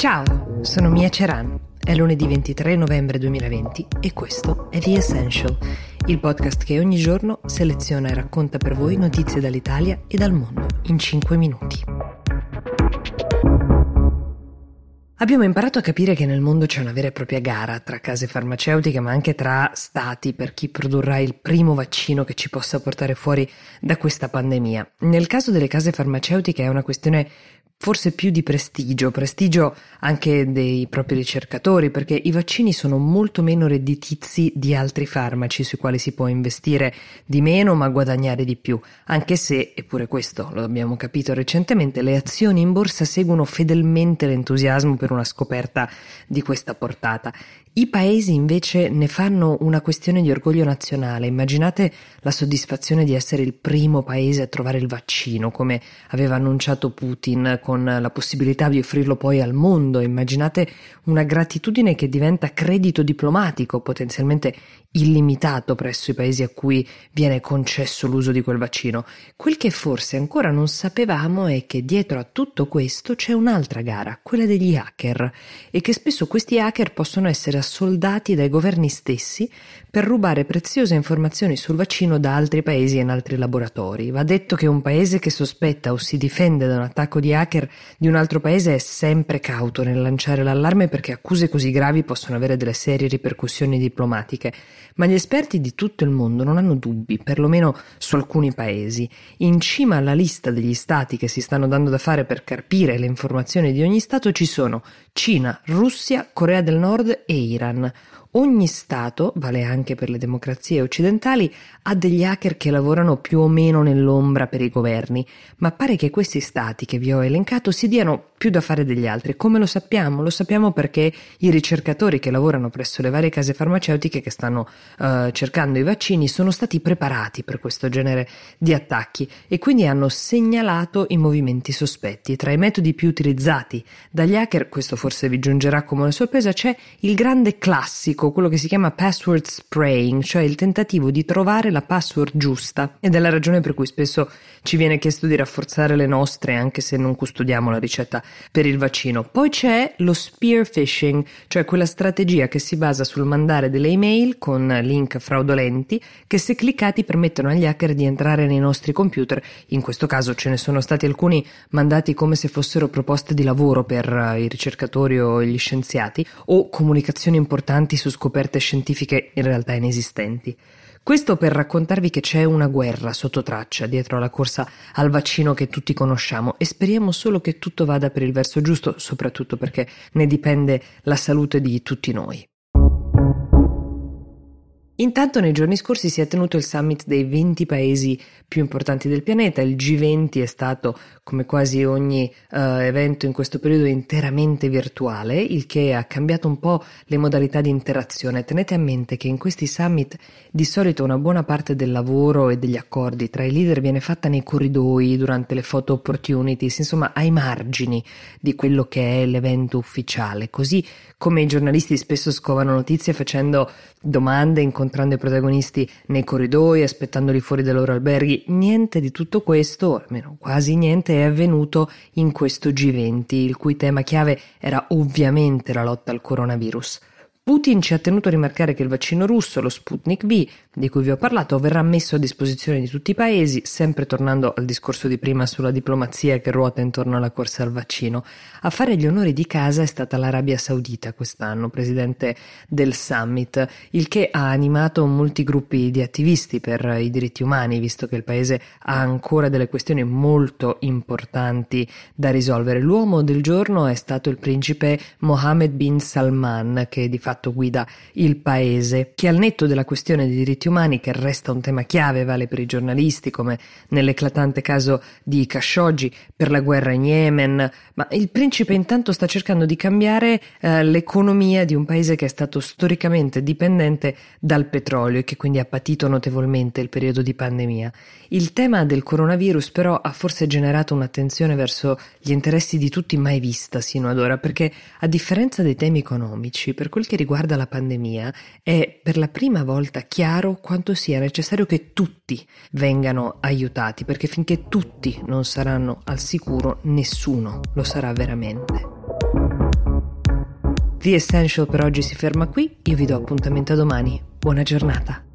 Ciao, sono Mia Ceran. È lunedì 23 novembre 2020 e questo è The Essential, il podcast che ogni giorno seleziona e racconta per voi notizie dall'Italia e dal mondo in 5 minuti. Abbiamo imparato a capire che nel mondo c'è una vera e propria gara tra case farmaceutiche, ma anche tra stati per chi produrrà il primo vaccino che ci possa portare fuori da questa pandemia. Nel caso delle case farmaceutiche è una questione forse più di prestigio, prestigio anche dei propri ricercatori, perché i vaccini sono molto meno redditizi di altri farmaci sui quali si può investire di meno ma guadagnare di più, anche se, eppure questo lo abbiamo capito recentemente, le azioni in borsa seguono fedelmente l'entusiasmo per una scoperta di questa portata. I paesi invece ne fanno una questione di orgoglio nazionale. Immaginate la soddisfazione di essere il primo paese a trovare il vaccino, come aveva annunciato Putin, con la possibilità di offrirlo poi al mondo. Immaginate una gratitudine che diventa credito diplomatico, potenzialmente illimitato presso i paesi a cui viene concesso l'uso di quel vaccino. Quel che forse ancora non sapevamo è che dietro a tutto questo c'è un'altra gara, quella degli hacker, e che spesso questi hacker possono essere assoldati dai governi stessi per rubare preziose informazioni sul vaccino da altri paesi e in altri laboratori. Va detto che un paese che sospetta o si difende da un attacco di hacker di un altro paese è sempre cauto nel lanciare l'allarme perché accuse così gravi possono avere delle serie ripercussioni diplomatiche. Ma gli esperti di tutto il mondo non hanno dubbi, perlomeno su alcuni paesi. In cima alla lista degli stati che si stanno dando da fare per carpire le informazioni di ogni stato ci sono Cina, Russia, Corea del Nord e Iran. Ogni Stato, vale anche per le democrazie occidentali, ha degli hacker che lavorano più o meno nell'ombra per i governi, ma pare che questi Stati che vi ho elencato si diano più da fare degli altri. Come lo sappiamo? Lo sappiamo perché i ricercatori che lavorano presso le varie case farmaceutiche che stanno uh, cercando i vaccini sono stati preparati per questo genere di attacchi e quindi hanno segnalato i movimenti sospetti. Tra i metodi più utilizzati dagli hacker, questo forse vi giungerà come una sorpresa, c'è il grande classico, quello che si chiama password spraying, cioè il tentativo di trovare la password giusta ed è la ragione per cui spesso ci viene chiesto di rafforzare le nostre anche se non custodiamo la ricetta per il vaccino. Poi c'è lo spear phishing, cioè quella strategia che si basa sul mandare delle email con link fraudolenti che se cliccati permettono agli hacker di entrare nei nostri computer. In questo caso ce ne sono stati alcuni mandati come se fossero proposte di lavoro per eh, i ricercatori o gli scienziati o comunicazioni importanti su scoperte scientifiche in realtà inesistenti. Questo per raccontarvi che c'è una guerra sotto traccia dietro alla corsa al vaccino che tutti conosciamo e speriamo solo che tutto vada per il verso giusto, soprattutto perché ne dipende la salute di tutti noi. Intanto nei giorni scorsi si è tenuto il summit dei 20 paesi più importanti del pianeta, il G20 è stato, come quasi ogni uh, evento in questo periodo, interamente virtuale, il che ha cambiato un po' le modalità di interazione. Tenete a mente che in questi summit di solito una buona parte del lavoro e degli accordi tra i leader viene fatta nei corridoi, durante le photo opportunities, insomma ai margini di quello che è l'evento ufficiale, così come i giornalisti spesso scovano notizie facendo domande, incontrando i protagonisti nei corridoi, aspettandoli fuori dai loro alberghi. Niente di tutto questo, almeno quasi niente, è avvenuto in questo G20, il cui tema chiave era ovviamente la lotta al coronavirus. Putin ci ha tenuto a rimarcare che il vaccino russo, lo Sputnik V, di cui vi ho parlato, verrà messo a disposizione di tutti i paesi, sempre tornando al discorso di prima sulla diplomazia che ruota intorno alla corsa al vaccino. A fare gli onori di casa è stata l'Arabia Saudita quest'anno, presidente del summit, il che ha animato molti gruppi di attivisti per i diritti umani, visto che il paese ha ancora delle questioni molto importanti da risolvere. L'uomo del giorno è stato il principe Mohammed bin Salman, che di fatto guida il paese, che al netto della questione dei diritti umani, che resta un tema chiave, vale per i giornalisti, come nell'eclatante caso di Khashoggi, per la guerra in Yemen, ma il principe intanto sta cercando di cambiare eh, l'economia di un paese che è stato storicamente dipendente dal petrolio e che quindi ha patito notevolmente il periodo di pandemia. Il tema del coronavirus però ha forse generato un'attenzione verso gli interessi di tutti mai vista sino ad ora, perché a differenza dei temi economici, per quel che riguarda la pandemia, è per la prima volta chiaro quanto sia necessario che tutti vengano aiutati, perché finché tutti non saranno al sicuro, nessuno lo sarà veramente. The Essential per oggi si ferma qui, io vi do appuntamento a domani. Buona giornata.